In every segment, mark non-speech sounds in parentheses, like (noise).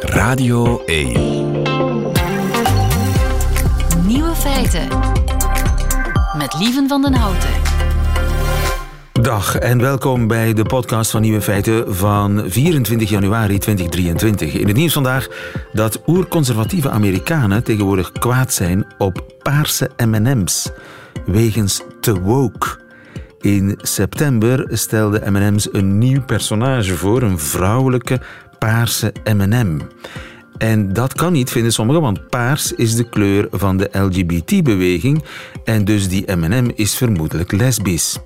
Radio 1. Nieuwe feiten. Met Lieven van den Houten. Dag en welkom bij de podcast van Nieuwe Feiten van 24 januari 2023. In het nieuws vandaag dat oerconservatieve Amerikanen tegenwoordig kwaad zijn op paarse M&M's wegens te woke. In september stelde M&M's een nieuw personage voor, een vrouwelijke paarse M&M. En dat kan niet, vinden sommigen, want paars is de kleur van de LGBT-beweging en dus die M&M is vermoedelijk lesbisch.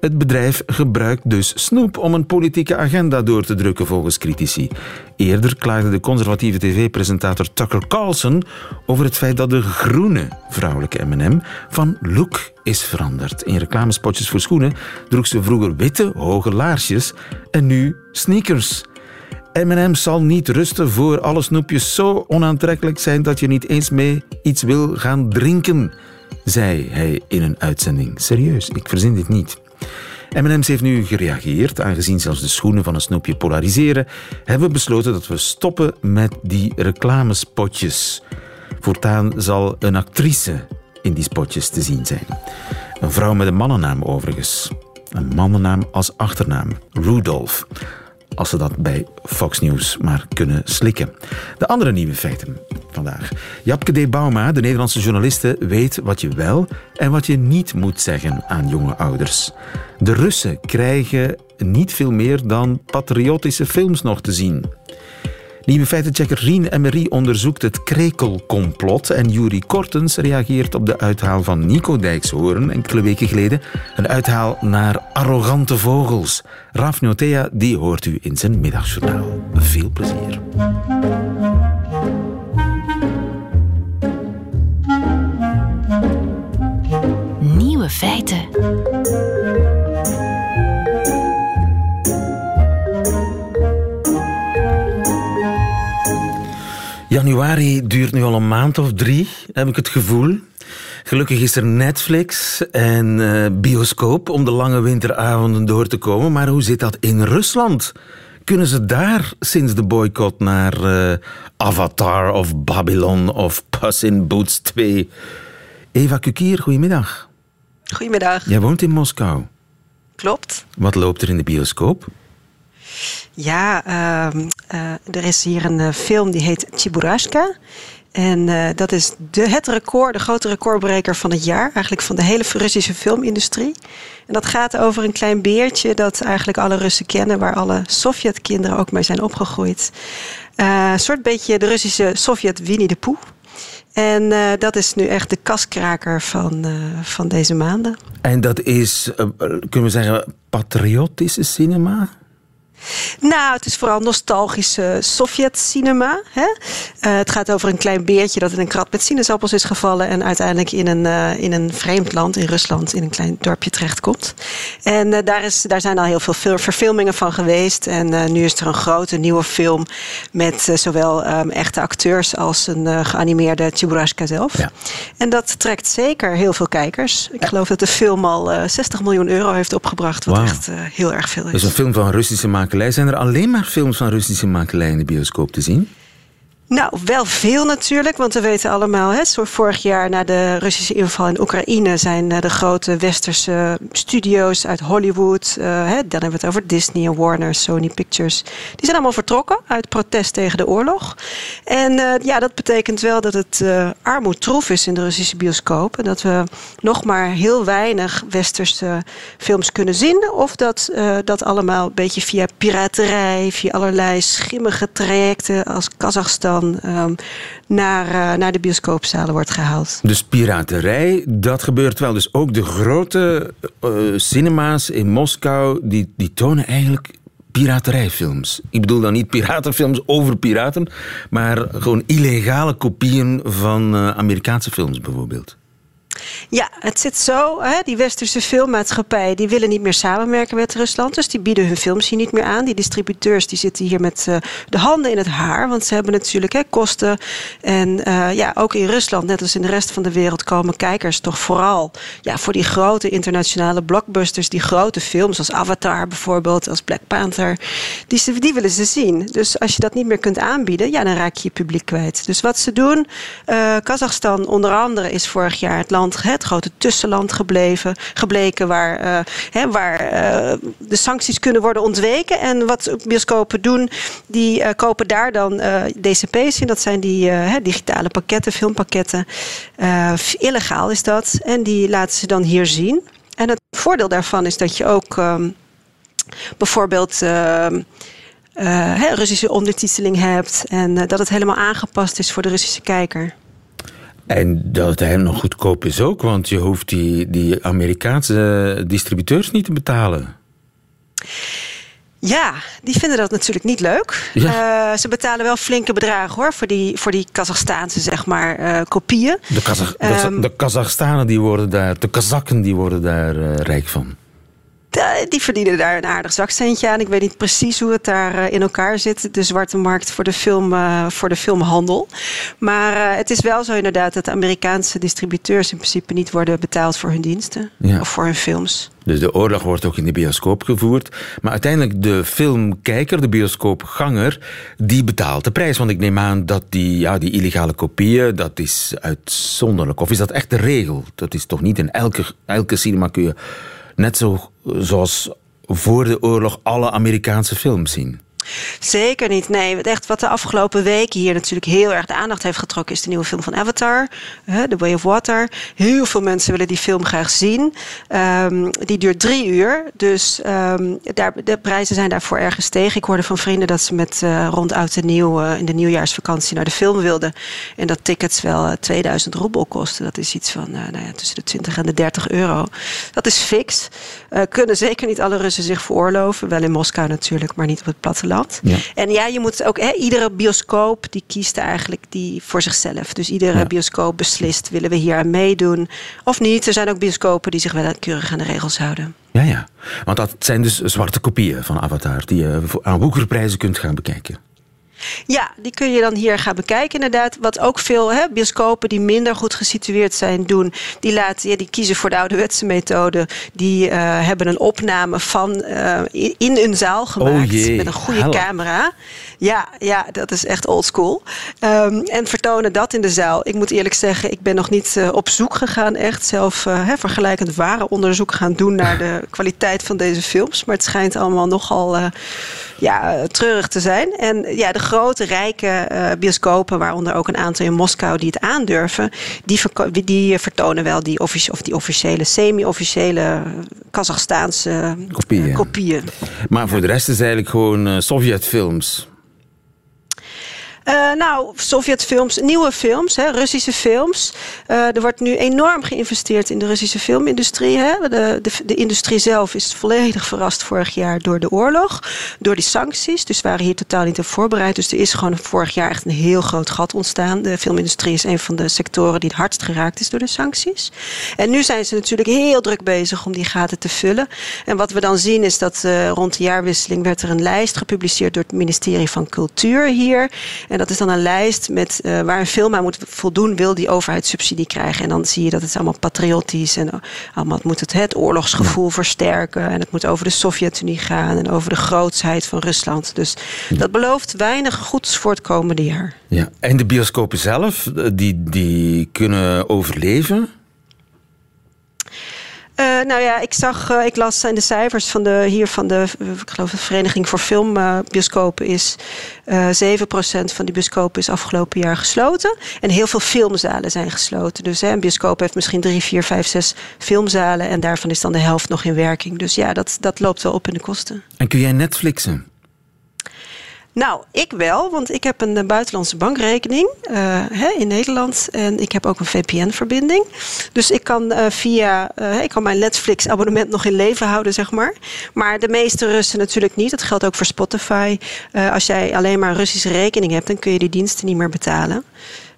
Het bedrijf gebruikt dus snoep om een politieke agenda door te drukken volgens critici. Eerder klaagde de conservatieve tv-presentator Tucker Carlson over het feit dat de groene vrouwelijke M&M van look is veranderd. In reclamespotjes voor schoenen droeg ze vroeger witte, hoge laarsjes en nu sneakers. M&M zal niet rusten voor alle snoepjes zo onaantrekkelijk zijn dat je niet eens mee iets wil gaan drinken, zei hij in een uitzending. Serieus, ik verzin dit niet. M&M's heeft nu gereageerd, aangezien zelfs de schoenen van een snoepje polariseren, hebben we besloten dat we stoppen met die reclamespotjes. Voortaan zal een actrice in die spotjes te zien zijn. Een vrouw met een mannennaam overigens. Een mannennaam als achternaam. Rudolph als ze dat bij Fox News maar kunnen slikken. De andere nieuwe feiten vandaag. Japke D. Bauma, de Nederlandse journaliste, weet wat je wel en wat je niet moet zeggen aan jonge ouders. De Russen krijgen niet veel meer dan patriotische films nog te zien. Nieuwe feitenchecker Rien Emery onderzoekt het krekelcomplot en Juri Kortens reageert op de uithaal van Nico Dijkshoorn enkele weken geleden. Een uithaal naar arrogante vogels. Raf die hoort u in zijn middagjournaal. Veel plezier. Nieuwe feiten. Januari duurt nu al een maand of drie, heb ik het gevoel. Gelukkig is er Netflix en uh, bioscoop om de lange winteravonden door te komen. Maar hoe zit dat in Rusland? Kunnen ze daar sinds de boycott naar uh, Avatar of Babylon of Puss in Boots 2? Eva Kukier, goedemiddag. Goedemiddag. Jij woont in Moskou. Klopt. Wat loopt er in de bioscoop? Ja, uh, uh, er is hier een uh, film die heet Chiburashka. En uh, dat is de, het record, de grote recordbreker van het jaar. Eigenlijk van de hele Russische filmindustrie. En dat gaat over een klein beertje dat eigenlijk alle Russen kennen. Waar alle Sovjetkinderen ook mee zijn opgegroeid. een soort beetje de Russische Sovjet Winnie de Pooh. En dat is nu echt de kaskraker van, van deze maanden. En dat is, kunnen we zeggen, patriotische cinema? Nou, het is vooral nostalgische Sovjet-cinema. Uh, het gaat over een klein beertje dat in een krat met sinaasappels is gevallen... en uiteindelijk in een, uh, in een vreemd land, in Rusland, in een klein dorpje terechtkomt. En uh, daar, is, daar zijn al heel veel verfilmingen van geweest. En nu is er een grote nieuwe film met zowel um, echte acteurs... als een geanimeerde Chiburashka zelf. Ja. En dat trekt zeker heel veel kijkers. Ik geloof dat de film al 60 miljoen euro heeft opgebracht... wat wow. echt heel erg veel is. Dus een film van Russische makelij. Zijn er alleen maar films van Russische makelij in de bioscoop te zien? Nou, wel veel natuurlijk, want we weten allemaal... Hè, vorig jaar na de Russische inval in Oekraïne... zijn de grote westerse studio's uit Hollywood... Uh, hè, dan hebben we het over Disney en Warner, Sony Pictures... die zijn allemaal vertrokken uit protest tegen de oorlog. En uh, ja, dat betekent wel dat het uh, armoedtroef is in de Russische bioscoop... en dat we nog maar heel weinig westerse films kunnen zien... of dat dat allemaal een beetje via piraterij... via allerlei schimmige trajecten als Kazachstan um, naar, uh, naar de bioscoopzalen wordt gehaald. Dus piraterij, dat gebeurt wel. Dus ook de grote uh, cinema's in Moskou, die, die tonen eigenlijk piraterijfilms. Ik bedoel dan niet piratenfilms over piraten, maar gewoon illegale kopieën van uh, Amerikaanse films bijvoorbeeld. Ja, het zit zo. Hè, die westerse filmmaatschappijen die willen niet meer samenwerken met Rusland. Dus die bieden hun films hier niet meer aan. Die distributeurs die zitten hier met uh, de handen in het haar. Want ze hebben natuurlijk hè, kosten. En uh, ja, ook in Rusland, net als in de rest van de wereld, komen kijkers toch vooral ja, voor die grote internationale blockbusters. Die grote films als Avatar bijvoorbeeld, als Black Panther. Die, die willen ze zien. Dus als je dat niet meer kunt aanbieden, ja, dan raak je je publiek kwijt. Dus wat ze doen, uh, Kazachstan onder andere is vorig jaar het land het grote tussenland gebleven, gebleken waar, hè, waar uh, de sancties kunnen worden ontweken. En wat bioscopen doen, die uh, kopen daar dan DCP's in. Dat zijn die digitale pakketten, filmpakketten. illegaal is dat. En die laten ze dan hier zien. En het voordeel daarvan is dat je ook um, bijvoorbeeld. Uh, Russische ondertiteling hebt en dat het helemaal aangepast is voor de Russische kijker. En dat het helemaal nog goedkoop is ook, want je hoeft die, die Amerikaanse distributeurs niet te betalen. Ja, die vinden dat natuurlijk niet leuk. Ja. Uh, ze betalen wel flinke bedragen hoor, voor die, voor die Kazachstaanse zeg maar, uh, kopieën. De, Kazach, um, de Kazachstanen die worden daar, de Kazakken die worden daar uh, rijk van die verdienen daar een aardig zakcentje aan. Ik weet niet precies hoe het daar eh, in elkaar zit. De zwarte markt voor de, film, uh, voor de filmhandel. Maar het is wel zo inderdaad dat de Amerikaanse distributeurs in principe niet worden betaald voor hun diensten. Ja. Of voor hun films. Dus de oorlog wordt ook in de bioscoop gevoerd. Maar uiteindelijk de filmkijker, de bioscoopganger, die betaalt de prijs. Want ik neem aan dat die, ja, die illegale kopieën, dat is uitzonderlijk. Of is dat echt de regel? Dat is toch niet in elke, elke cinema kun je net zo zoals voor de oorlog alle Amerikaanse films zien. Zeker niet. Nee, echt wat de afgelopen weken hier natuurlijk heel erg de aandacht heeft getrokken, is de nieuwe film van Avatar, The Way of Water. Heel veel mensen willen die film graag zien. Um, die duurt drie uur, dus um, daar, de prijzen zijn daarvoor erg gestegen. Ik hoorde van vrienden dat ze met uh, rond oud en nieuw uh, in de nieuwjaarsvakantie naar de film wilden. En dat tickets wel uh, 2000 roebel kosten. Dat is iets van nou ja, tussen de 20 en de 30 euro. Dat is fix. Kunnen zeker niet alle Russen zich veroorloven. Wel in Moskou natuurlijk, maar niet op het platteland. Ja. En ja, je moet ook, hè, iedere bioscoop die kiest eigenlijk die voor zichzelf. Dus iedere ja. bioscoop beslist, willen we hier aan meedoen of niet. Er zijn ook bioscopen die zich wel keurig aan de regels houden. Ja, ja. Want dat zijn dus zwarte kopieën van Avatar die je aan woekerprijzen kunt gaan bekijken. Ja, die kun je dan hier gaan bekijken inderdaad. Wat ook veel hè, bioscopen die minder goed gesitueerd zijn doen... die, laten, ja, die kiezen voor de ouderwetse methode. Die uh, hebben een opname van uh, in, een zaal gemaakt oh met een goede camera. Ja, ja, dat is echt oldschool. Um, en vertonen dat in de zaal. Ik moet eerlijk zeggen, ik ben nog niet uh, op zoek gegaan... echt zelf hè, vergelijkend ware onderzoek gaan doen... naar de (laughs) kwaliteit van deze films. Maar het schijnt allemaal nogal ja, treurig te zijn. En ja, de grote, rijke uh, bioscopen, waaronder ook een aantal in Moskou die het aandurven, die, die vertonen wel die, offici of die officiële, semi-officiële Kazachstaanse kopieën. Uh, kopieën. Maar voor de rest is het eigenlijk gewoon uh, Sovjetfilms. Uh, nou, Sovjetfilms, nieuwe films, hè, Russische films. Uh, er wordt nu enorm geïnvesteerd in de Russische filmindustrie. Hè. De, de, de, industrie zelf is volledig verrast vorig jaar door de oorlog, door die sancties. Dus waren hier totaal niet op voorbereid. Dus er is gewoon vorig jaar echt een heel groot gat ontstaan. De filmindustrie is een van de sectoren die het hardst geraakt is door de sancties. En nu zijn ze natuurlijk heel druk bezig om die gaten te vullen. En wat we dan zien is dat uh, rond de jaarwisseling werd er een lijst gepubliceerd door het ministerie van Cultuur hier. En dat is dan een lijst met, uh, waar een film aan moet voldoen, wil die overheid subsidie krijgen. En dan zie je dat het allemaal patriotisch en allemaal het moet het, het oorlogsgevoel versterken. En het moet over de Sovjet-Unie gaan en over de grootsheid van Rusland. Dus dat belooft weinig goeds voor het komende jaar. Ja, en de bioscopen zelf, die, die kunnen overleven? Uh, nou ja, ik zag, uh, ik las in de cijfers van de, hier van de, ik geloof de Vereniging voor Filmbioscopen is uh, 7% van die bioscopen is afgelopen jaar gesloten. En heel veel filmzalen zijn gesloten. Dus hè, een bioscoop heeft misschien 3, 4, 5, 6 filmzalen. En daarvan is dan de helft nog in werking. Dus ja, dat, dat loopt wel op in de kosten. En kun jij Netflixen? Nou, ik wel, want ik heb een buitenlandse bankrekening uh, hè, in Nederland en ik heb ook een VPN-verbinding. Dus ik kan uh, via, ik kan mijn Netflix-abonnement nog in leven houden, zeg maar. Maar de meeste Russen natuurlijk niet. Dat geldt ook voor Spotify. als jij alleen maar Russische rekening hebt, dan kun je die diensten niet meer betalen.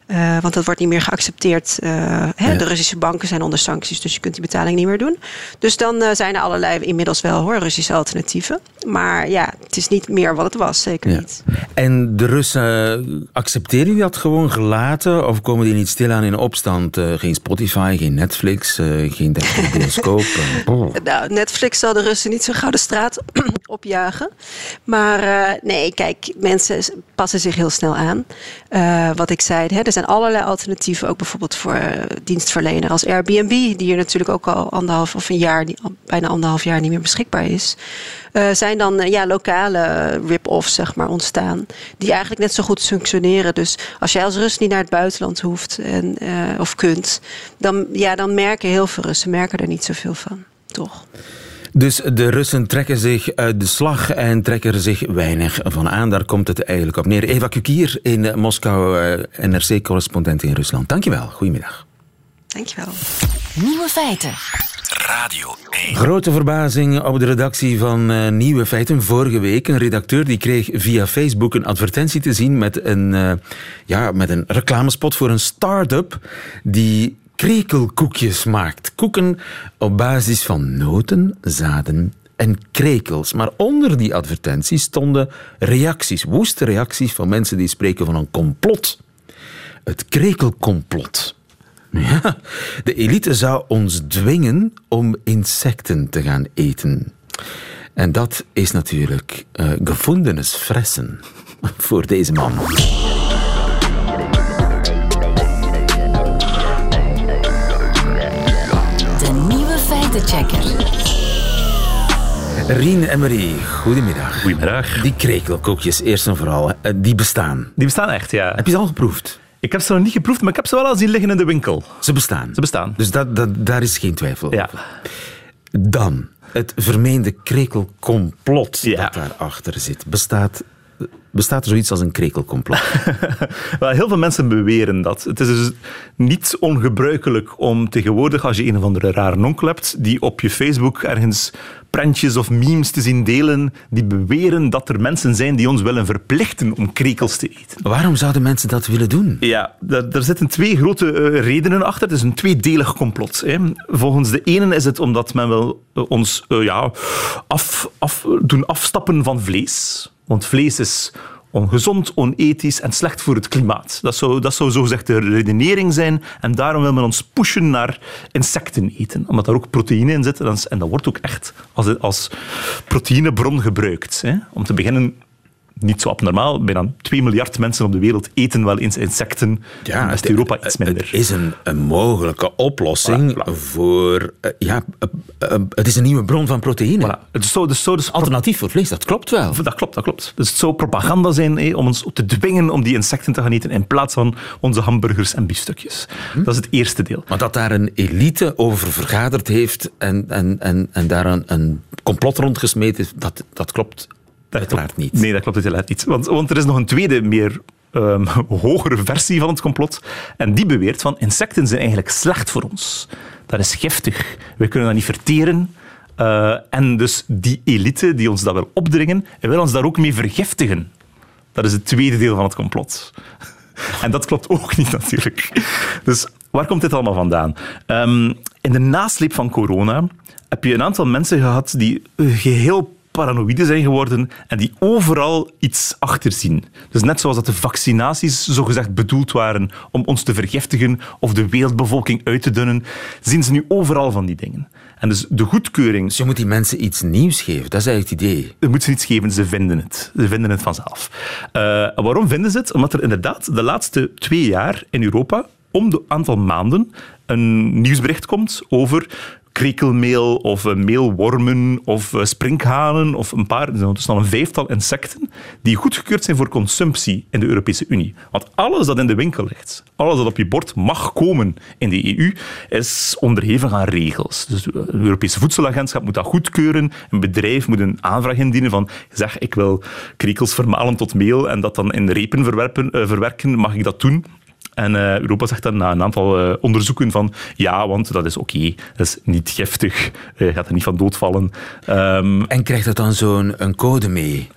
Uh, want dat wordt niet meer geaccepteerd. Uh, hè, De Russische banken zijn onder sancties, dus je kunt die betaling niet meer doen. Dus dan uh, zijn er allerlei inmiddels wel hoor, Russische alternatieven. Maar ja, het is niet meer wat het was, zeker ja. niet. En de Russen accepteren die dat gewoon gelaten? Of komen die niet stilaan in opstand? geen Spotify, geen Netflix, geen bioscoop? (laughs) oh. nou, Netflix zal de Russen niet zo'n gouden straat (clears throat) opjagen. Maar nee, kijk, mensen passen zich heel snel aan. wat ik zei, hè, zijn allerlei alternatieven, ook bijvoorbeeld voor uh, dienstverlener als Airbnb, die hier natuurlijk ook al anderhalf of een jaar, bijna anderhalf jaar niet meer beschikbaar is. Uh, zijn dan uh, ja, lokale rip-offs zeg maar, ontstaan, die eigenlijk net zo goed functioneren. Dus als jij als Rus niet naar het buitenland hoeft en, of kunt, dan, ja, dan merken heel veel Russen merken er niet zoveel van, toch? Dus de Russen trekken zich uit de slag en trekken er zich weinig van aan. Daar komt het eigenlijk op neer. Eva Kukier in Moskou, eh, NRC-correspondent in Rusland. Dankjewel. Goedemiddag. Dankjewel. Nieuwe feiten. Radio 1. Grote verbazing op de redactie van uh, Nieuwe Feiten. Vorige week een redacteur die kreeg via Facebook een advertentie te zien met een, uh, ja, met een reclamespot voor een start-up die krekelkoekjes maakt. Koeken op basis van noten, zaden en krekels. Maar onder die advertenties stonden reacties, woeste reacties van mensen die spreken van een complot. Het krekelcomplot. (laughs) Ja, de elite zou ons dwingen om insecten te gaan eten. En dat is natuurlijk uh, (laughs) voor deze man. Feitenchecker. Rien en Marie, goedemiddag. Goedemiddag. Die krekelkoekjes, eerst en vooral, eh, die bestaan. Die bestaan echt, ja. Heb je ze al geproefd? Ik heb ze nog niet geproefd, maar ik heb ze wel al zien liggen in de winkel. Ze bestaan? Ze bestaan. Dus dat, dat, daar is geen twijfel ja. Dan, het vermeende krekelcomplot ja. dat daarachter zit. Bestaat Bestaat er zoiets als een krekelcomplot? (laughs) Wel, heel veel mensen beweren dat. Het is dus niet ongebruikelijk om tegenwoordig, als je een of andere rare onkel hebt, die op je Facebook ergens prentjes of memes te zien delen, die beweren dat er mensen zijn die ons willen verplichten om krekels te eten. Waarom zouden mensen dat willen doen? Ja, er zitten twee grote eh, redenen achter. Het is een tweedelig complot. Hè. Volgens de ene is het omdat men wil eh, ons uh, ja, af, af, doen afstappen van vlees. Want vlees is ongezond, onethisch en slecht voor het klimaat. Dat zou, dat zou zogezegd de redenering zijn. En daarom wil men ons pushen naar insecten eten. Omdat daar ook proteïne in zit. En dat wordt ook echt als, als proteïnebron gebruikt. Om te beginnen niet zo abnormaal. Bijna 2 miljard mensen op de wereld eten wel eens insecten. Ja, is Europa iets minder. Het is een, een mogelijke oplossing voor... Uh, ja, uh, uh, het is een nieuwe bron van proteïne. Voilà. Het is zo, dus zo, dus Alternatief voor vlees, dat klopt wel. Dat klopt, dat klopt. Dus het zou propaganda zijn om ons te dwingen om die insecten te gaan eten in plaats van onze hamburgers en biefstukjes. Hm? Dat is het eerste deel. Maar dat daar een elite over vergaderd heeft en, en, en, en daar een, een complot rondgesmeten, dat, dat klopt Uiteraard niet. Nee, dat klopt uiteraard niet. Want, want er is nog een tweede, meer um, (laughs) hogere versie van het complot. En die beweert van insecten zijn eigenlijk slecht voor ons. Dat is giftig. We kunnen dat niet verteren. Uh, en dus die elite die ons dat wil opdringen, wil ons daar ook mee vergiftigen. Dat is het tweede deel van het complot. (laughs) En dat klopt ook niet natuurlijk. Dus waar komt dit allemaal vandaan? Um, in de nasleep van corona heb je een aantal mensen gehad die geheel paranoïde zijn geworden en die overal iets achterzien. Dus net zoals dat de vaccinaties zogezegd bedoeld waren om ons te vergiftigen of de wereldbevolking uit te dunnen, zien ze nu overal van die dingen. En dus de goedkeuring... Dus je moet die mensen iets nieuws geven, dat is eigenlijk het idee. Je moet ze iets geven, ze vinden het. Ze vinden het vanzelf. Uh, waarom vinden ze het? Omdat er inderdaad de laatste twee jaar in Europa om de aantal maanden een nieuwsbericht komt over krekelmeel of meelwormen of eh, sprinkhanen of een paar, er staan een vijftal insecten die goedgekeurd zijn voor consumptie in de Europese Unie. Want alles dat in de winkel ligt, alles dat op je bord mag komen in de EU, is onderhevig aan regels. Dus de Europese Voedselagentschap moet dat goedkeuren. Een bedrijf moet een aanvraag indienen van zeg, ik wil krekels vermalen tot meel en dat dan in repen uh, verwerken, mag ik dat doen? En uh, Europa zegt dan na een aantal uh, onderzoeken van ja, want dat is oké, dat is niet giftig, je gaat er niet van doodvallen. Um, en krijgt dat dan zo'n code mee?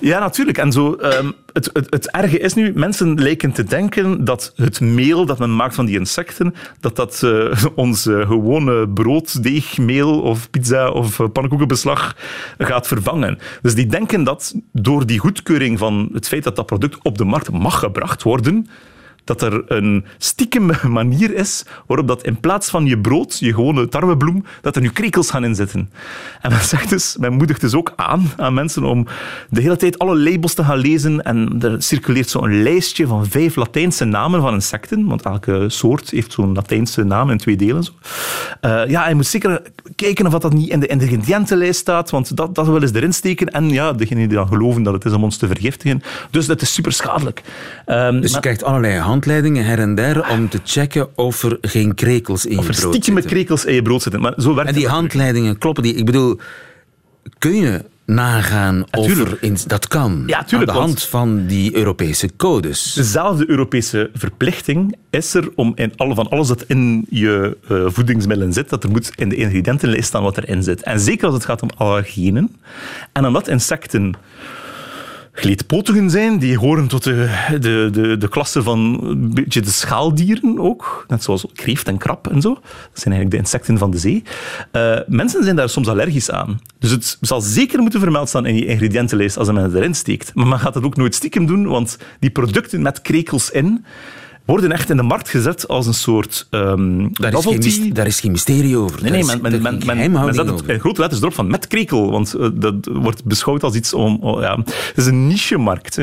Ja, natuurlijk. En zo, um, het, het, het erge is nu, mensen lijken te denken dat het meel dat men maakt van die insecten, dat dat uh, ons uh, gewone brooddeegmeel of pizza of uh, pannenkoekenbeslag gaat vervangen. Dus die denken dat door die goedkeuring van het feit dat dat product op de markt mag gebracht worden, dat er een stiekem (laughs) manier is waarop dat in plaats van je brood, je gewone tarwebloem, dat er nu krekels gaan inzetten. En men (laughs) zegt dus, men moedigt dus ook aan aan mensen om de hele tijd alle labels te gaan lezen en er circuleert zo'n lijstje van vijf Latijnse namen van insecten, want elke soort heeft zo'n Latijnse naam in twee delen. Zo. Uh, ja, je moet zeker kijken of dat niet in de ingrediëntenlijst staat, want dat, dat wil eens erin steken. En ja, degenen die dan geloven dat het is om ons te vergiftigen. Dus dat is super schadelijk. Um, dus je krijgt allerlei handleidingen her en der om te checken of er geen krekels in je brood zitten. Of met krekels in je brood zitten. Maar zo werkt en die handleidingen, kloppen die? Ik bedoel, kun je nagaan of er in, dat kan ja, tuurlijk, aan de hand van die Europese codes. Dezelfde Europese verplichting is er om in alle, van alles dat in je uh, voedingsmiddelen zit, dat er moet in de ingrediëntenlijst staan wat erin zit. En zeker als het gaat om allergenen. En omdat insecten gleedpotigen zijn. Die horen tot de, de, de, de klasse van beetje de schaaldieren ook. Net zoals kreeft en krab en zo. Dat zijn eigenlijk de insecten van de zee. Uh, mensen zijn daar soms allergisch aan. Dus het zal zeker moeten vermeld staan in je ingrediëntenlijst als men het erin steekt. Maar men gaat dat ook nooit stiekem doen, want die producten met krekels in worden echt in de markt gezet als een soort um, daar, is geen, daar is geen mysterie over. Nee, nee, men, men, men, men, men zet het in grote letters erop van met krekel, want uh, dat wordt beschouwd als iets om... Oh, ja. Het is een niche-markt.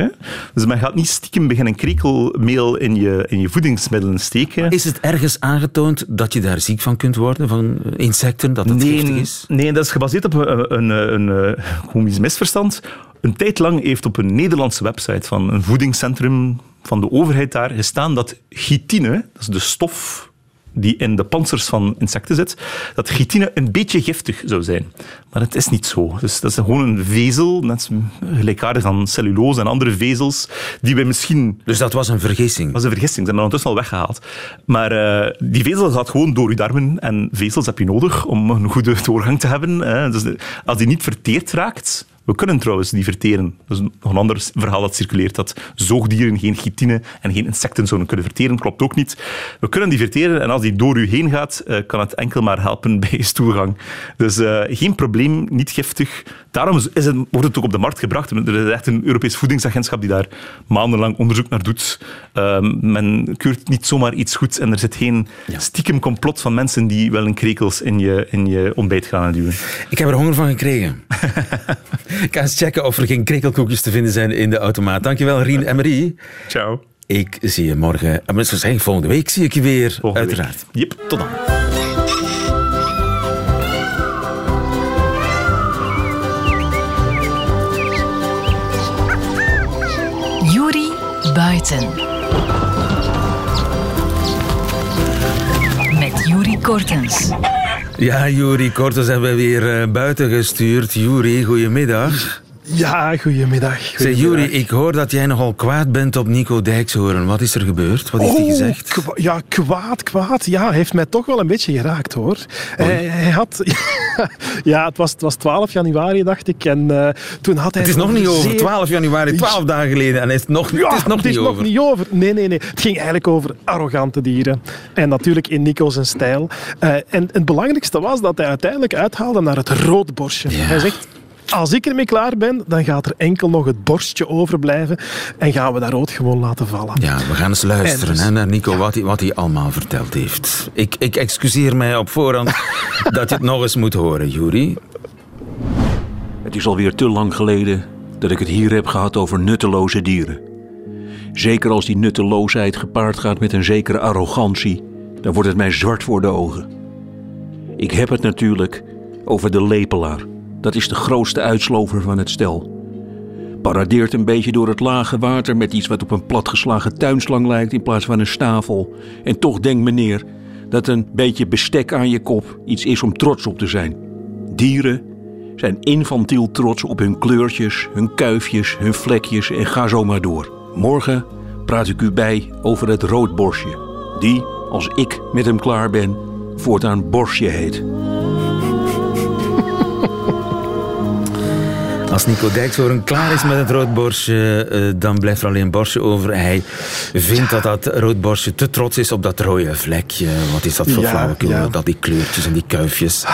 Dus men gaat niet stiekem beginnen krekelmeel in je, in je voedingsmiddelen steken. Maar is het ergens aangetoond dat je daar ziek van kunt worden, van insecten, dat het nee, giftig is? Nee, dat is gebaseerd op een, een, een, een komisch misverstand. Een tijd lang heeft op een Nederlandse website van een voedingscentrum van de overheid daar gestaan dat chitine, dat is de stof die in de pansers van insecten zit, dat chitine een beetje giftig zou zijn. Maar het is niet zo. Dus dat is gewoon een vezel, net gelijkaardig aan cellulose en andere vezels, die we misschien... Dus dat was een vergissing? Dat was een vergissing. Ze hebben ondertussen al weggehaald. Maar uh, die vezel gaat gewoon door je darmen en vezels heb je nodig om een goede doorgang te hebben. Hè. Dus als die niet verteerd raakt, we kunnen trouwens die verteren. Dat is nog een ander verhaal dat circuleert, dat zoogdieren geen chitine en geen insecten zouden kunnen verteren. Klopt ook niet. We kunnen die verteren en als die door u heen gaat, eh, kan het enkel maar helpen (laughs) bij stoelgang. Dus uh, geen probleem, niet giftig. Daarom is het, wordt het ook op de markt gebracht. Er is echt een Europees voedingsagentschap die daar maandenlang onderzoek naar doet. Uh, men keurt niet zomaar iets goed en er zit geen ja. stiekem complot van mensen die wel een krekels in je, in je ontbijt gaan duwen. Ik heb er honger van gekregen. (laughs) Ik ga eens checken of er geen krekelkoekjes te vinden zijn in de automaat. Dankjewel, Rien en Marie. Ciao. Ik zie je morgen. Maar zeggen, volgende week zie ik je weer. Volgende uiteraard. Week. Yep, tot dan. Juri Buiten. Juri Kortens. Ja, Juri Kortens hebben we weer uh, buiten gestuurd. Juri, goedemiddag. Ja, goedemiddag. Zeg, Juri, ik hoor dat jij nogal kwaad bent op Nico Dijkshoorn. Wat is er gebeurd? Wat heeft oh, hij gezegd? Kwa ja, kwaad, kwaad. Ja, heeft mij toch wel een beetje geraakt, hoor. Hij, hij, had... (laughs) ja, het was, het was 12 januari, dacht ik. En uh, toen had hij... Het is nog niet over. 12 januari, 12 dagen geleden. En is het, nog, ja, het is nog, het niet, is over. nog niet over. Nee, nee, nee. Het ging eigenlijk over arrogante dieren. En natuurlijk in Nico's stijl. Uh, en het belangrijkste was dat hij uiteindelijk uithaalde naar het roodborstje. Ja. Hij zegt, als ik ermee klaar ben, dan gaat er enkel nog het borstje overblijven en gaan we dat rood gewoon laten vallen. Ja, we gaan eens luisteren dus, hè, naar Nico, ja. wat, hij, wat hij allemaal verteld heeft. Ik, ik excuseer mij op voorhand (laughs) dat je het nog eens moet horen, Juri. Het is alweer te lang geleden dat ik het hier heb gehad over nutteloze dieren. Zeker als die nutteloosheid gepaard gaat met een zekere arrogantie, dan wordt het mij zwart voor de ogen. Ik heb het natuurlijk over de lepelaar. Dat is de grootste uitslover van het stel. Paradeert een beetje door het lage water met iets wat op een platgeslagen tuinslang lijkt in plaats van een stavel. En toch denkt meneer dat een beetje bestek aan je kop iets is om trots op te zijn. Dieren zijn infantiel trots op hun kleurtjes, hun kuifjes, hun vlekjes en ga zo maar door. Morgen praat ik u bij over het roodborstje. Die, als ik met hem klaar ben, voortaan borstje heet. Als Nico Dijkshoorn klaar is met het roodborstje, eh, dan blijft er alleen borstje over. Hij vindt dat dat roodborstje te trots is op dat rode vlekje. Wat is dat voor Ja, flauwekul? ja. Dat die kleurtjes en die kuifjes.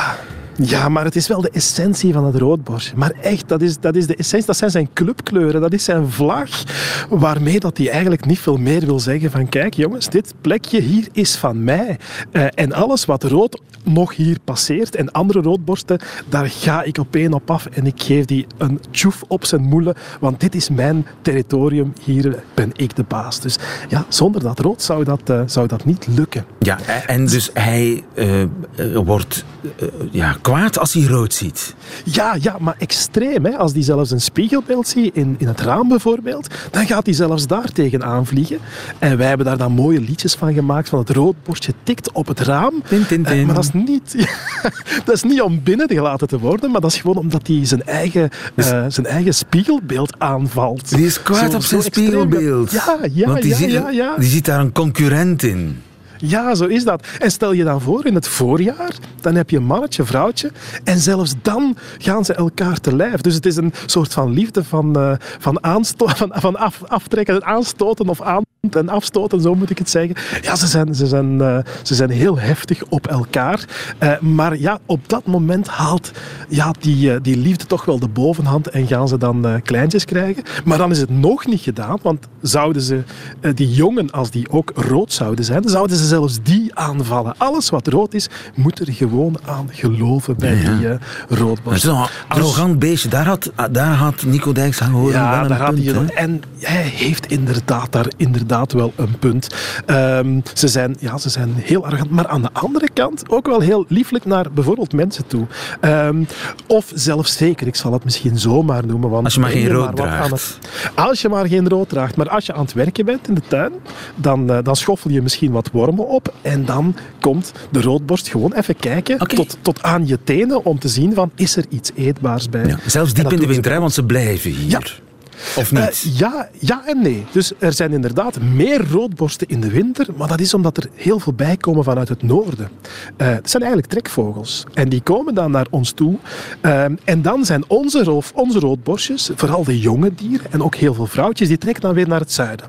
Ja, maar het is wel de essentie van het roodborstje. Maar echt, dat is, dat is de essentie. Dat zijn zijn clubkleuren. Dat is zijn vlag. Waarmee dat hij eigenlijk niet veel meer wil zeggen van kijk jongens, dit plekje hier is van mij. Eh, en alles wat rood nog hier passeert en andere roodborsten, daar ga ik op één op af en ik geef die een tjoef op zijn moelen. Want dit is mijn territorium. Hier ben ik de baas. Dus ja, zonder dat rood zou dat, eh, zou dat niet lukken. Ja, en dus hij eh, wordt ja, kwaad als hij rood ziet. Ja, ja, maar extreem. Hè? Als hij zelfs een spiegelbeeld ziet in, in het raam bijvoorbeeld, dan gaat hij zelfs daar tegenaan vliegen. En wij hebben daar dan mooie liedjes van gemaakt, van het roodborstje tikt op het raam. Tin, tin, tin. Eh, maar dat is, niet, (laughs) dat is niet om binnengelaten te worden, maar dat is gewoon omdat hij zijn eigen, eh, zijn eigen spiegelbeeld aanvalt. Die is kwaad Zo- op zijn spiegelbeeld. Ja, ja, Want die, ja, ziet, ja, ja. die ziet daar een concurrent in. Ja, zo is dat. En stel je dan voor, in het voorjaar, dan heb je een mannetje, vrouwtje, en zelfs dan gaan ze elkaar te lijf. Dus het is een soort van liefde van, eh, van, (laughs) van, van af, aftrekken en aanstoten of aan en afstoten, zo moet ik het zeggen. Ja, ze zijn, ze zijn, eh, ze zijn heel heftig op elkaar. Eh, maar ja, op dat moment haalt ja, die, eh, die liefde toch wel de bovenhand en gaan ze dan kleintjes krijgen. Maar dan is het nog niet gedaan, want zouden ze die jongen, als die ook rood zouden zijn, zouden ze zelfs die aanvallen. Alles wat rood is, moet er gewoon aan geloven bij Ja, ja. die Dat roodborst. is een arrogant beestje. Daar had, daar had Nico Dijkshoorn Ja, wel een daar had hij En hij heeft inderdaad daar inderdaad wel een punt. Ehm, ze, zijn, ja, ze zijn heel arrogant, maar aan de andere kant ook wel heel lieflijk naar bijvoorbeeld mensen toe. Ehm, of zelfs zeker, ik zal het misschien zomaar noemen. Want Als je maar geen rood draagt. het- als je maar geen rood draagt. Maar als je aan het werken bent in de tuin, dan, eh, dan schoffel je misschien wat wormen op. En dan komt de roodborst gewoon even kijken tot, tot aan je tenen om te zien van, is er iets eetbaars bij? Ja, zelfs diep in de winter, want ze blijven hier. Ja. Of Eh, ja, ja en nee. Dus er zijn inderdaad meer roodborsten in de winter, maar dat is omdat er heel veel bij komen vanuit het noorden. Eh het zijn eigenlijk trekvogels. En die komen dan naar ons toe. Eh, en dan zijn onze, roof, onze roodborstjes, vooral de jonge dieren en ook heel veel vrouwtjes, die trekken dan weer naar het zuiden.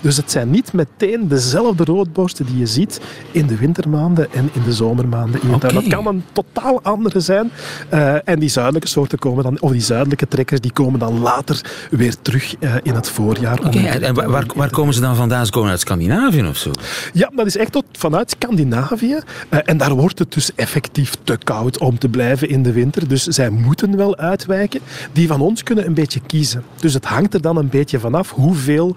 Dus het zijn niet meteen dezelfde roodborsten die je ziet in de wintermaanden en in de zomermaanden. in. Dat kan een totaal andere zijn. Eh, en die zuidelijke soorten komen dan, of die zuidelijke trekkers, die komen dan later weer terug eh, in het voorjaar. Oké, en, waar, waar komen ze dan vandaan? Ze komen uit Scandinavië of zo? ja, dat is echt tot, vanuit Scandinavië. Eh, en daar wordt het dus effectief te koud om te blijven in de winter. Dus zij moeten wel uitwijken. Die van ons kunnen een beetje kiezen. Dus het hangt er dan een beetje vanaf hoeveel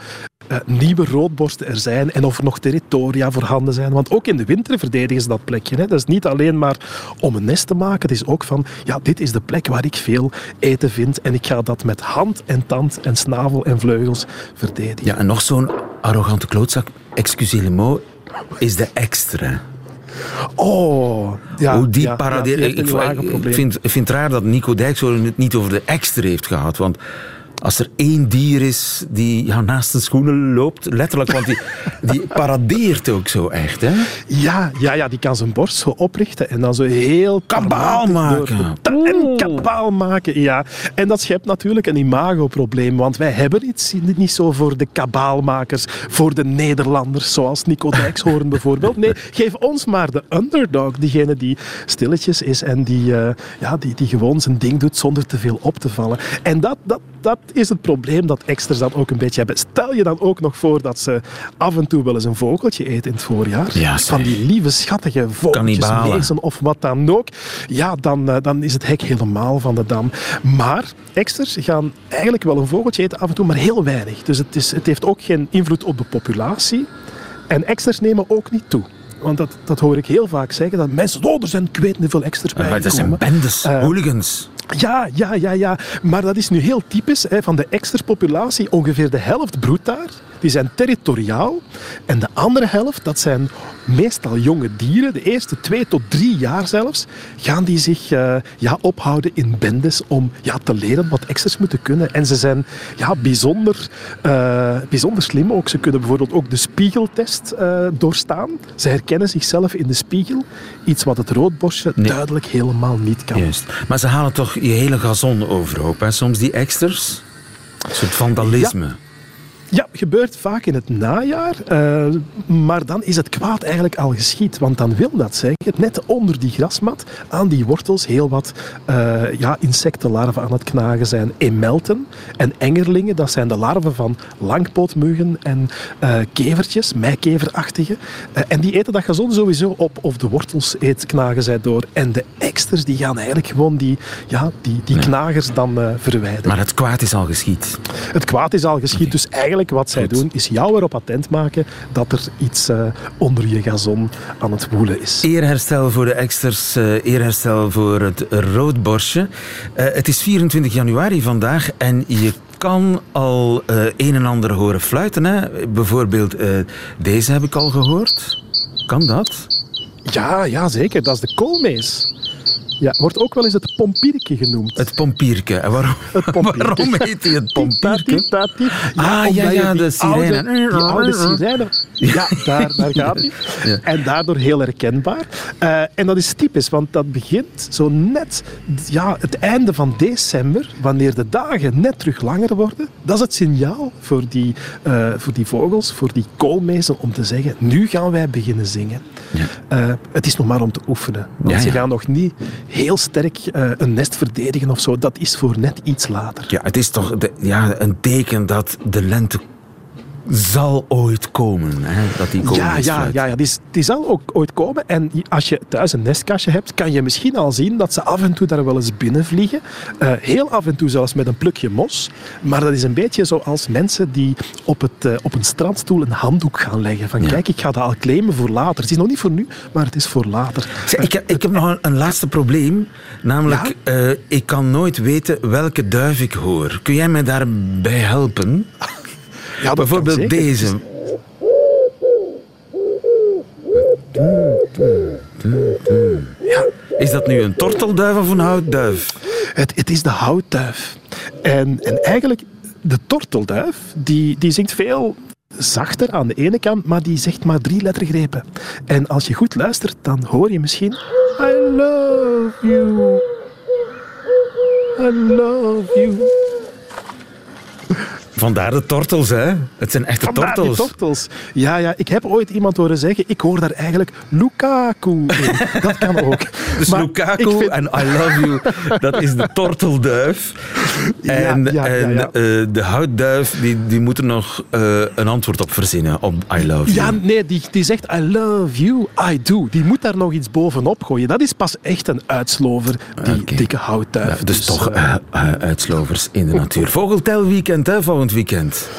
nieuwe roodborsten er zijn en of er nog territoria voorhanden zijn. Want ook in de winter verdedigen ze dat plekje. Hè. Dat is niet alleen maar om een nest te maken. Het is ook van, ja, dit is de plek waar ik veel eten vind. En ik ga dat met hand en tand en snavel en vleugels verdedigen. Ja, en nog zo'n arrogante klootzak, excusez le mot, is de extra. Oh, ja. Hoe die ja, heeft ik, ik- vind, ik vind het raar dat Nico Dijkshoorn het niet over de extra heeft gehad. Want als er één dier is die ja, naast de schoenen loopt, letterlijk, want die, (laughs) die paradeert ook zo echt. Hè? Ja, ja, ja, die kan zijn borst zo oprichten en dan zo heel Kabaal maken. door- En kabaal maken, ja. En dat schept natuurlijk een imagoprobleem, want wij hebben iets niet zo voor de kabaalmakers, voor de Nederlanders, zoals Nico Dijkshoorn (laughs) bijvoorbeeld. Nee, geef ons maar de underdog, diegene die stilletjes is en die, eh, ja, die, die gewoon zijn ding doet zonder te veel op te vallen. En dat, dat, dat is het probleem dat exters dan ook een beetje hebben. Stel je dan ook nog voor dat ze af en toe wel eens een vogeltje eten in het voorjaar. Ja, van die lieve, schattige vogeltjes, mezen of wat dan ook. Ja, dan, eh, dan is het hek helemaal van de dam. Maar exters gaan eigenlijk wel een vogeltje eten af en toe, maar heel weinig. Dus het, is, het heeft ook geen invloed op de populatie. En exters nemen ook niet toe. Want dat, dat hoor ik heel vaak zeggen, dat mensen, oh, er zijn niet veel exters bij Maar dat zijn gekomen." bendes, Eh, hooligans. Ja, ja, ja, ja. Maar dat is nu heel typisch hè, van de extra populatie. Ongeveer de helft broedt daar. die zijn territoriaal. En de andere helft, dat zijn meestal jonge dieren. De eerste twee tot drie jaar zelfs gaan die zich uh, ja, ophouden in bendes om ja, te leren wat extra's moeten kunnen. En ze zijn ja, bijzonder, uh, bijzonder slim ook. Ze kunnen bijvoorbeeld ook de spiegeltest uh, doorstaan. Ze herkennen zichzelf in de spiegel. Iets wat het roodborstje nee. duidelijk helemaal niet kan. Juist. Maar ze halen toch je hele gazon overhoop, hè? soms die extras? Een soort vandalisme. Ja. Ja, gebeurt vaak in het najaar. Uh, maar dan is het kwaad eigenlijk al geschied. Want dan wil dat zeggen, net onder die grasmat, aan die wortels, heel wat uh, ja, insectenlarven aan het knagen zijn. Emelten en engerlingen, dat zijn de larven van langpootmuggen en uh, kevertjes, meikeverachtige. en die eten dat gezond sowieso op. Of de wortels eet, knagen zij door. En de eksters die gaan eigenlijk gewoon die, ja, die, die knagers dan verwijderen. Maar het kwaad is al geschied. Het kwaad is al geschied, okay. dus eigenlijk wat zij doen, is jou erop attent maken dat er iets uh, onder je gazon aan het woelen is. Eerherstel voor de exters, uh, eerherstel voor het roodborstje. Uh, het is 24 januari vandaag en je kan al een en ander horen fluiten. Hè? Bijvoorbeeld deze heb ik al gehoord. Kan dat? Ja, ja, zeker. Dat is de koolmees. Ja, wordt ook wel eens het pompierke genoemd. Het pompierke. En waarom, (laughs) het pompierke. waarom heet hij het pompierke? Tati, Ja, ah, ja, ja, de sirene. Oude, die oude sirene. Ja, daar, daar (laughs) gaat hij. Ja. En daardoor heel herkenbaar. Uh, en dat is typisch, want dat begint zo net ja, het einde van december, wanneer de dagen net terug langer worden. Dat is het signaal voor die, uh, voor die vogels, voor die koolmezen, om te zeggen, nu gaan wij beginnen zingen. Ja. Uh, het is nog maar om te oefenen. Want ja, ze gaan nog niet heel sterk uh, een nest verdedigen of zo. Dat is voor net iets later. Ja, het is toch de, ja, een teken dat de lente zal ooit komen. Hè, dat die ja, ja, ja, ja die, die, zal ook ooit komen. En als je thuis een nestkastje hebt, kan je misschien al zien dat ze af en toe daar wel eens binnenvliegen. Uh, heel af en toe zelfs met een plukje mos. Maar dat is een beetje zoals mensen die op, het, uh, op een strandstoel een handdoek gaan leggen. Van ja. kijk, ik ga dat al claimen voor later. Het is nog niet voor nu, maar het is voor later. Zeg, ik, ik, heb nog een, een laatste probleem. Namelijk, ja? uh, ik kan nooit weten welke duif ik hoor. Kun jij mij daarbij helpen? Ja, Bijvoorbeeld deze. Ja. Is dat nu een tortelduif of een houtduif? Het, het is de houtduif. En, en eigenlijk, de tortelduif, die, die zingt veel zachter aan de ene kant, maar die zegt maar drie lettergrepen. En als je goed luistert, dan hoor je misschien... I love you. I love you. Vandaar de tortels, hè? Het zijn echte Vandaar tortels. Tortels. Ja, ja, ik heb ooit iemand horen zeggen, ik hoor daar eigenlijk Lukaku in. (laughs) Dat kan ook. Dus maar Lukaku vind... en I love you, dat is de tortelduif. En, ja, ja, en ja, uh, de houtduif, die, die moet er nog uh, een antwoord op verzinnen op I love you. Ja, nee, die, die zegt I love you, I do. Die moet daar nog iets bovenop gooien. Dat is pas echt een uitslover, die okay. dikke houtduif. dus, dus toch uh, uitslovers in de natuur. Vogeltelweekend, hè, volgend weekend.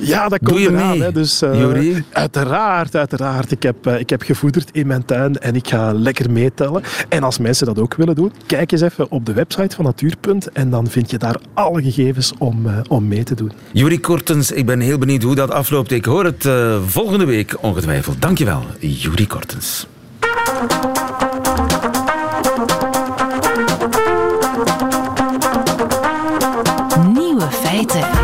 Ja, dat komt eraan. Hè. Dus, uh, uiteraard, uiteraard. Ik heb, uh, ik heb gevoederd in mijn tuin en ik ga lekker meetellen. En als mensen dat ook willen doen, kijk eens even op de website van Natuurpunt en dan vind je daar alle gegevens om, uh, om mee te doen. Jurie Kortens, ik ben heel benieuwd hoe dat afloopt. Ik hoor het volgende week ongetwijfeld. Dankjewel, Jurie Kortens. Nieuwe feiten.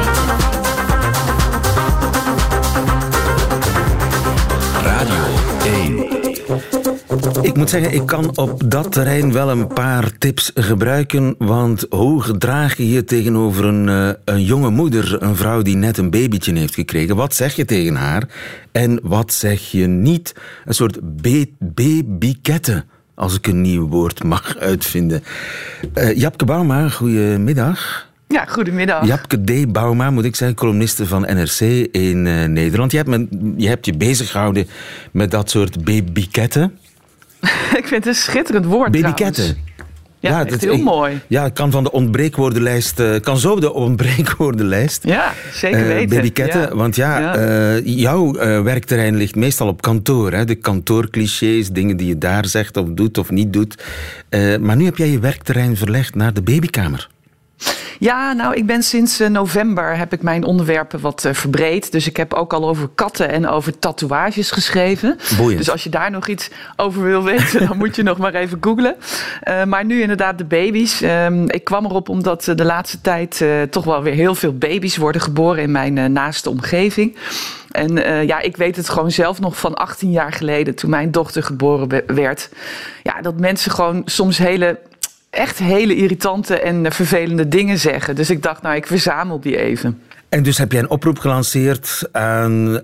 Ik moet zeggen, ik kan op dat terrein wel een paar tips gebruiken. Want hoe gedraag je je tegenover een, uh, een jonge moeder, een vrouw die net een babytje heeft gekregen? Wat zeg je tegen haar en wat zeg je niet? Een soort babyketten, als ik een nieuw woord mag uitvinden. Uh, Japke Bauma, goedemiddag. Ja, goedemiddag. Japke D. Bauma, moet ik zeggen, columniste van NRC in uh, Nederland. Je hebt, me, je hebt je bezig gehouden met dat soort babyketten. (laughs) ik vind het een schitterend woord Babyketten. Ja, ja dat is heel mooi. Ja, kan van de ontbreekwoordenlijst, uh, kan zo de ontbreekwoordenlijst. Ja, zeker uh, weten. Babyketten, ja. want ja, ja. Uh, jouw werkterrein ligt meestal op kantoor. Hè? De kantoorclichés, dingen die je daar zegt of doet of niet doet. maar nu heb jij je werkterrein verlegd naar de babykamer. Ja, nou, ik ben sinds uh, november heb ik mijn onderwerpen wat uh, verbreed. Dus ik heb ook al over katten en over tatoeages geschreven. Boeiend. Dus als je daar nog iets over wil weten, dan moet je nog maar even googlen. Uh, maar nu inderdaad de baby's. Ehm, ik kwam erop omdat de laatste tijd toch wel weer heel veel baby's worden geboren in mijn naaste omgeving. En uh, ja, ik weet het gewoon zelf nog van 18 jaar geleden, toen mijn dochter geboren werd. Ja, dat mensen gewoon soms hele echt hele irritante en vervelende dingen zeggen. Dus ik dacht, nou, ik verzamel die even. En dus heb jij een oproep gelanceerd aan uh,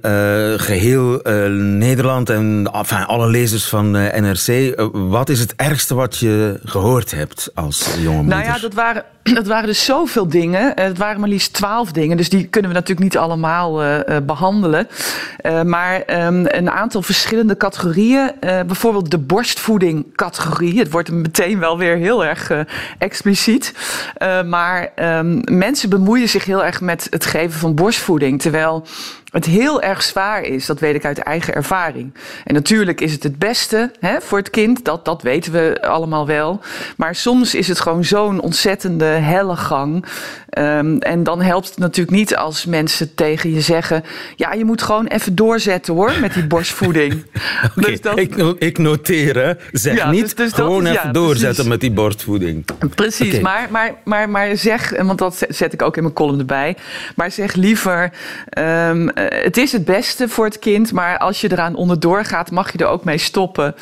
geheel uh, Nederland en enfin, alle lezers van uh, NRC. wat is het ergste wat je gehoord hebt als jonge moeder? Nou ja, dat waren, (clears throat) dat waren dus zoveel dingen. Het waren maar liefst twaalf dingen. Dus die kunnen we natuurlijk niet allemaal behandelen. maar um, een aantal verschillende categorieën. bijvoorbeeld de borstvoeding-categorie. Het wordt meteen wel weer heel erg expliciet. maar um, mensen bemoeien zich heel erg met het geven van borstvoeding. Terwijl het heel erg zwaar is. Dat weet ik uit eigen ervaring. En natuurlijk is het het beste hè, voor het kind. Dat, dat weten we allemaal wel. Maar soms is het gewoon zo'n ontzettende helle gang. Um, en dan helpt het natuurlijk niet als mensen tegen je zeggen... ja, je moet gewoon even doorzetten hoor, met die borstvoeding. (laughs) okay, dus dat... ik, ik noteer, hè. Zeg ja, niet dus, dus gewoon even ja, doorzetten precies. met die borstvoeding. Precies, okay. maar, maar, maar, maar zeg... want dat zet ik ook in mijn column erbij... maar zeg liever... Um, uh, het is het beste voor het kind, maar als je eraan onderdoor gaat, mag je er ook mee stoppen.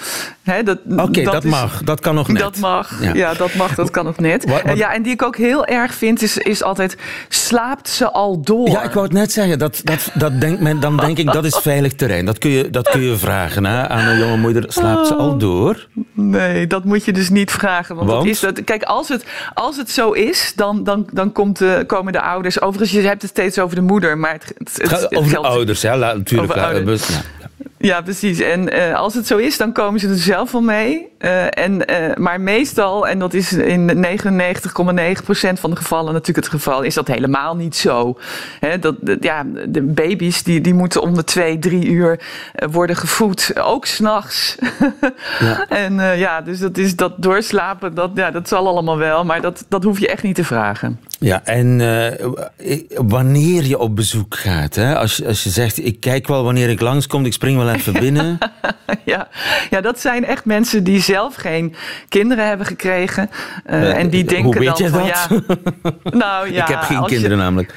Oké, okay, dat, dat mag. Dat kan nog net. Dat mag. Ja, ja dat mag. Dat kan nog net. Wat, wat... Ja, en die ik ook heel erg vind, is, is altijd: slaapt ze al door? Ja, ik wou het net zeggen. Dat, dat, dat denkt men, dan denk ik dat is veilig terrein. Dat kun je, dat kun je vragen hè, aan een jonge moeder. Slaapt ze al door? Nee, dat moet je dus niet vragen. Want, want? Dat is dat, kijk, als het, als het zo is, dan, dan, dan komt de, komen de ouders. Overigens, je hebt het steeds over de moeder, maar het, het, het, het over ouders, ja, natuurlijk. Over ouders. Ja. Precies. En uh, als het zo is, dan komen ze er zelf wel mee. Uh, en, uh, maar meestal, en dat is in 99,9% van de gevallen natuurlijk het geval, is dat helemaal niet zo. Dat, ja, de baby's die, die moeten om de twee, drie uur worden gevoed, ook s'nachts. (laughs) ja. en ja, dus dat is dat doorslapen, dat, ja, dat zal allemaal wel, maar dat, dat hoef je echt niet te vragen. Ja, en wanneer je op bezoek gaat, hè? Als, als je zegt, ik kijk wel wanneer ik langskom, ik spring wel even binnen. (laughs) ja. ja, dat zijn echt mensen die zelf geen kinderen hebben gekregen. Uh, en die denken Hoe weet dan je van dat? ja. (laughs) Nou ja. Ik heb geen kinderen je, namelijk.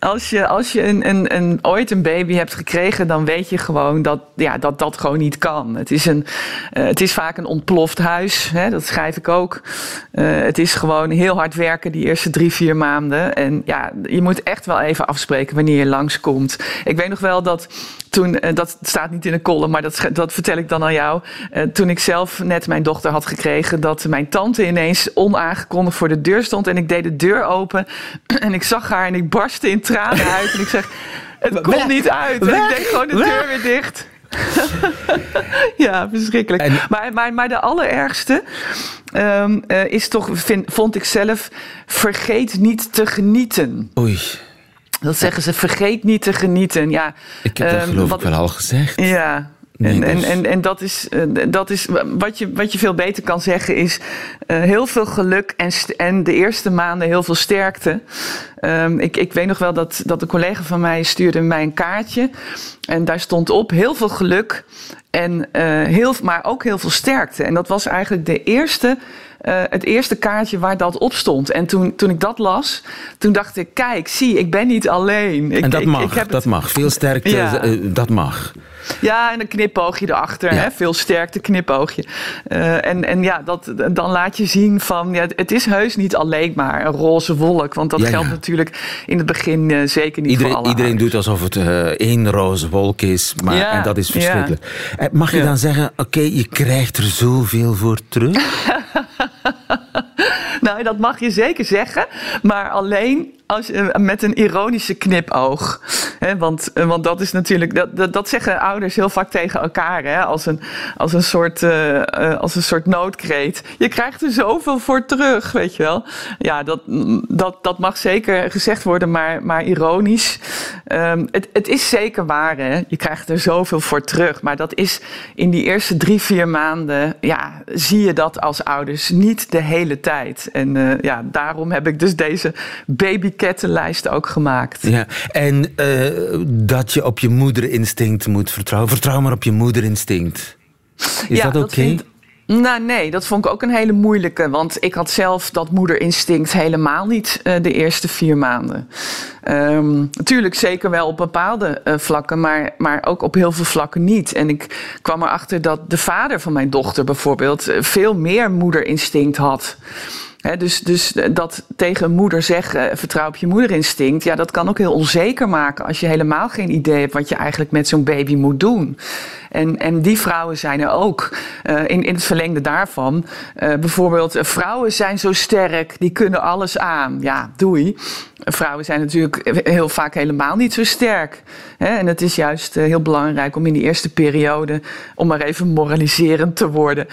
Als je, als je een, een, een, ooit een baby hebt gekregen, dan weet je gewoon dat ja, dat, dat gewoon niet kan. Het is, een, uh, het is vaak een ontploft huis, hè, dat schrijf ik ook. Uh, het is gewoon heel hard werken die eerste drie, vier maanden. En ja, je moet echt wel even afspreken wanneer je langskomt. Ik weet nog wel dat toen, uh, dat staat niet in de column, maar dat, dat vertel ik dan aan jou. toen ik zelf net mijn dochter had gekregen, dat mijn tante ineens onaangekondigd voor de deur stond. En ik deed de deur open (clears throat) en ik zag haar en ik barstte in tranen uit. En ik zeg, (laughs) het komt niet uit. En ik deed gewoon de deur weer dicht. (laughs) ja, verschrikkelijk. En... Maar, maar, maar de allerergste um, uh, is toch, vind, vond ik zelf, vergeet niet te genieten. Oei. Dat zeggen ze, vergeet niet te genieten. Ja, ik heb dat um, geloof wat, ik wel al gezegd. Ja, Nee, en, en, en, en dat is, dat is wat, je, wat je veel beter kan zeggen, is uh, heel veel geluk en, en de eerste maanden heel veel sterkte. Um, ik, ik weet nog wel dat, dat een collega van mij stuurde mij een kaartje. En daar stond op heel veel geluk, en, uh, heel, maar ook heel veel sterkte. En dat was eigenlijk de eerste uh, het eerste kaartje waar dat op stond. En toen, toen ik dat las, toen dacht ik, kijk, zie, ik ben niet alleen. Ik, en dat ik, mag, ik heb dat het... mag. Veel sterkte, ja. uh, dat mag. Ja, en een knipoogje erachter. Ja. Hè? Veel sterkte knipoogje. Uh, en, en ja, dat, dan laat je zien van... Ja, het is heus niet alleen maar een roze wolk. Want dat Ja, geldt natuurlijk in het begin zeker niet Iedereen, voor alle iedereen ouders. doet alsof het één roze wolk is. Maar, en dat is verschrikkelijk. Eh, Mag je dan zeggen, oké, je krijgt er zoveel voor terug? (laughs) (laughs) Nou, dat mag je zeker zeggen. Maar alleen als je, met een ironische knipoog. Want, want dat is natuurlijk, dat, dat, zeggen ouders heel vaak tegen elkaar, hè, als, een, als, een soort, uh, als een soort noodkreet. Je krijgt er zoveel voor terug, weet je wel. Ja, dat, dat, dat mag zeker gezegd worden, maar, maar ironisch. Um, het, het is zeker waar, hè. Je krijgt er zoveel voor terug. Maar dat is in die eerste drie, vier maanden, ja, zie je dat als ouders niet de hele tijd. En ja, daarom heb ik dus deze babykettenlijst ook gemaakt. Ja, en uh, dat je op je moederinstinct moet vertrouwen. Vertrouw maar op je moederinstinct. Is ja, dat oké? Okay? Nou, nee, dat vond ik ook een hele moeilijke. Want ik had zelf dat moederinstinct helemaal niet uh, de eerste vier maanden. Um, natuurlijk zeker wel op bepaalde uh, vlakken, maar, maar ook op heel veel vlakken niet. En ik kwam erachter dat de vader van mijn dochter bijvoorbeeld veel meer moederinstinct had. He, dus, dus dat tegen een moeder zeggen, vertrouw op je moederinstinct, ja, dat kan ook heel onzeker maken als je helemaal geen idee hebt wat je eigenlijk met zo'n baby moet doen. En, en die vrouwen zijn er ook. Uh, in, in het verlengde daarvan. Uh, bijvoorbeeld, vrouwen zijn zo sterk, die kunnen alles aan. Ja, doei. Vrouwen zijn natuurlijk heel vaak helemaal niet zo sterk. En het is juist heel belangrijk om in die eerste periode, om maar even moraliserend te worden,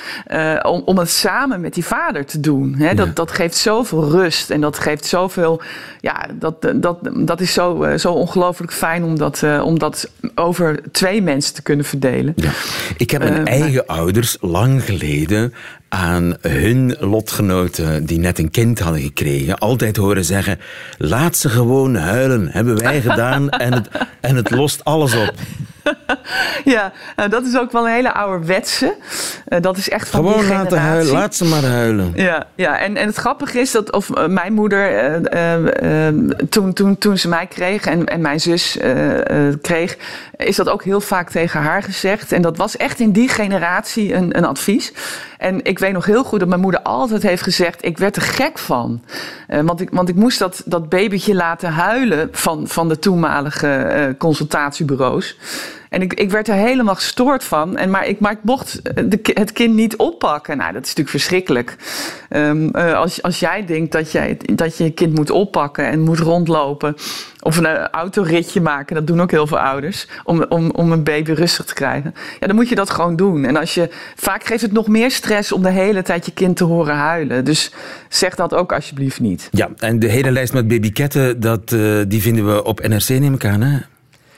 om, om het samen met die vader te doen. Hè? Dat, ja. dat geeft zoveel rust en dat geeft zoveel. Ja, dat, dat, dat is zo, zo ongelooflijk fijn om dat, om dat over twee mensen te kunnen verdelen. Ja. Ik heb mijn uh, eigen maar... ouders lang geleden aan hun lotgenoten die net een kind hadden gekregen, altijd horen zeggen: laat ze gewoon huilen, hebben wij gedaan en het, en het lost alles op. (laughs) ja, nou, dat is ook wel een hele ouderwetse. Uh, dat is echt van Gewoon die laten huilen, laat ze maar huilen. Ja, ja. En, en het grappige is dat of, uh, mijn moeder, uh, toen, toen, toen ze mij kreeg en, en mijn zus kreeg, is dat ook heel vaak tegen haar gezegd. En dat was echt in die generatie een, een advies. En ik weet nog heel goed dat mijn moeder altijd heeft gezegd: ik werd er gek van. Want, ik, want ik moest dat, dat babytje laten huilen van, van de toenmalige consultatiebureaus. En ik, ik werd er helemaal gestoord van. En, maar, ik, maar ik mocht de, het kind niet oppakken. Nou, dat is natuurlijk verschrikkelijk. Um, uh, als, als jij denkt dat, jij, dat je je kind moet oppakken en moet rondlopen. Of een autoritje maken, dat doen ook heel veel ouders. Om, om, om een baby rustig te krijgen. Ja, dan moet je dat gewoon doen. En als je, vaak geeft het nog meer stress om de hele tijd je kind te horen huilen. Dus zeg dat ook alsjeblieft niet. Ja, en de hele lijst met babyketten, dat, die vinden we op NRC, neem ik hè?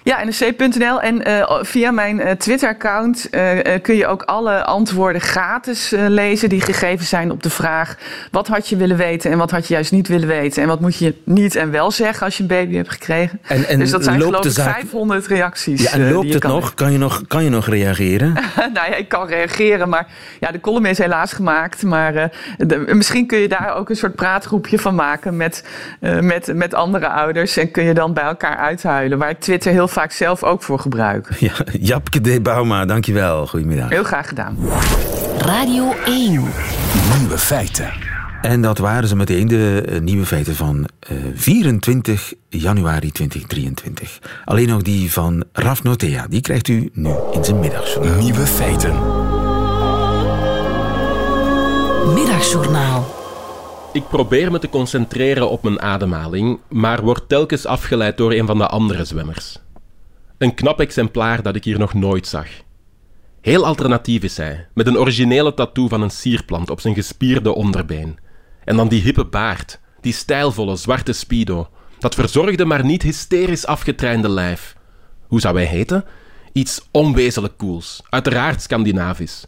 Ja, nrc.nl. En uh, via mijn uh, Twitter-account uh, kun je ook alle antwoorden gratis lezen die gegeven zijn op de vraag: wat had je willen weten en wat had je juist niet willen weten? En wat moet je niet en wel zeggen als je een baby hebt gekregen? En, en dus dat zijn loopt geloof ik zaak... 500 reacties. Ja, en loopt het kan nog? Kan je nog? Kan je nog reageren? (laughs) nou ja, ik kan reageren, maar ja, de column is helaas gemaakt. Maar de, misschien kun je daar ook een soort praatgroepje van maken met, met, met andere ouders. En kun je dan bij elkaar uithuilen. Waar ik Twitter heel vaak zelf ook voor gebruik. (laughs) Ja, Japke de Bauma, dankjewel. Goedemiddag. Heel graag gedaan. Radio 1. Nieuwe feiten. En dat waren ze meteen de uh, nieuwe feiten van uh, 24 januari 2023. Alleen nog die van Raf Notea. Die krijgt u nu in zijn middagjournaal. Nieuwe feiten. Middagjournaal. Ik probeer me te concentreren op mijn ademhaling, maar word telkens afgeleid door een van de andere zwemmers. Een knap exemplaar dat ik hier nog nooit zag. Heel alternatief is hij, met een originele tattoo van een sierplant op zijn gespierde onderbeen. En dan die hippe baard, die stijlvolle zwarte speedo, dat verzorgde maar niet hysterisch afgetrainde lijf. Hoe zou hij heten? Iets onwezenlijk cools, uiteraard Scandinavisch.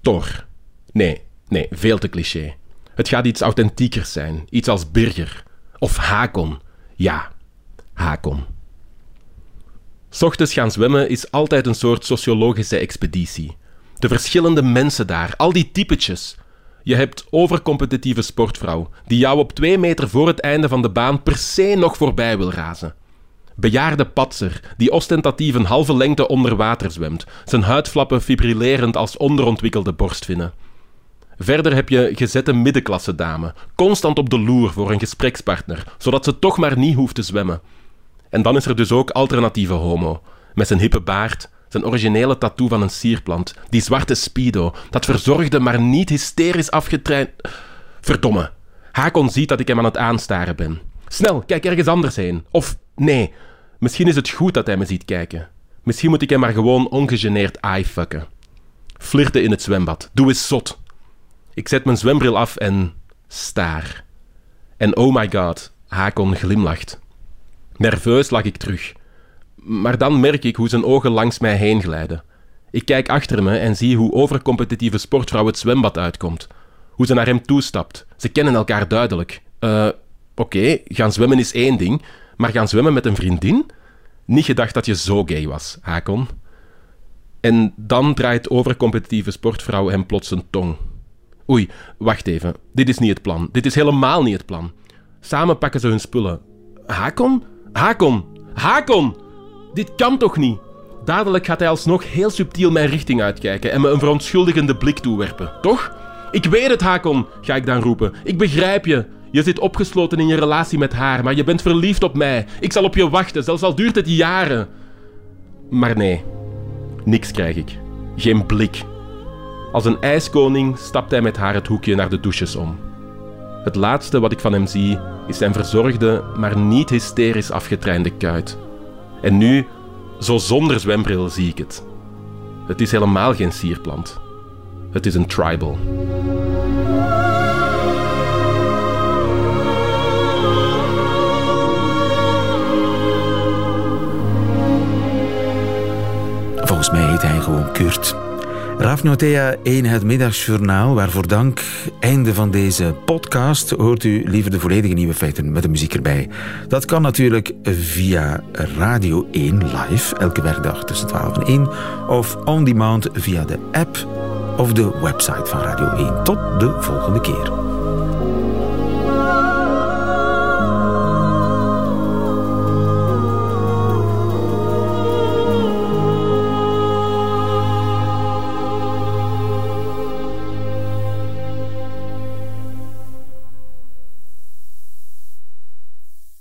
Thor. Nee, nee, veel te cliché. Het gaat iets authentiekers zijn, iets als Birger. Of Hakon. Ja, Hakon. Ochtends gaan zwemmen is altijd een soort sociologische expeditie. De verschillende mensen daar, al die typetjes. Je hebt overcompetitieve sportvrouw die jou op twee meter voor het einde van de baan per se nog voorbij wil razen. Bejaarde patser die ostentatief een halve lengte onder water zwemt, zijn huidflappen fibrillerend als onderontwikkelde borstvinnen. Verder heb je gezette middenklasse dame, constant op de loer voor een gesprekspartner, zodat ze toch maar niet hoeft te zwemmen. En dan is er dus ook alternatieve homo. Met zijn hippe baard, zijn originele tattoo van een sierplant, die zwarte speedo, dat verzorgde maar niet hysterisch afgetraind... Verdomme. Hakon ziet dat ik hem aan het aanstaren ben. Snel, kijk ergens anders heen. Of nee, misschien is het goed dat hij me ziet kijken. Misschien moet ik hem maar gewoon ongegeneerd eyefucken. Flirten in het zwembad. Doe eens zot. Ik zet mijn zwembril af en staar. En oh my god, Hakon glimlacht. Nerveus lag ik terug. Maar dan merk ik hoe zijn ogen langs mij heen glijden. Ik kijk achter me en zie hoe overcompetitieve sportvrouw het zwembad uitkomt. Hoe ze naar hem toestapt. Ze kennen elkaar duidelijk. Eh, oké, gaan zwemmen is één ding, maar gaan zwemmen met een vriendin? Niet gedacht dat je zo gay was, Hakon. En dan draait overcompetitieve sportvrouw hem plots een tong. Oei, wacht even. Dit is niet het plan. Dit is helemaal niet het plan. Samen pakken ze hun spullen. Hakon? Hakon! Hakon! Dit kan toch niet? Dadelijk gaat hij alsnog heel subtiel mijn richting uitkijken en me een verontschuldigende blik toewerpen. Toch? Ik weet het, Hakon, ga ik dan roepen. Ik begrijp je. Je zit opgesloten in je relatie met haar, maar je bent verliefd op mij. Ik zal op je wachten, zelfs al duurt het jaren. Maar nee, niks krijg ik. Geen blik. Als een ijskoning stapt hij met haar het hoekje naar de douches om. Het laatste wat ik van hem zie is zijn verzorgde, maar niet hysterisch afgetrainde kuit. En nu, zo zonder zwembril, zie ik het. Het is helemaal geen sierplant. Het is een tribal. Volgens mij heet hij gewoon Kurt. Raf Notea 1 het middagsjournaal. Waarvoor dank. Einde van deze podcast. Hoort u liever de volledige nieuwe feiten met de muziek erbij. Dat kan natuurlijk via Radio 1 live. Elke werkdag tussen 12 en 1. Of on demand via de app of de website van Radio 1. Tot de volgende keer.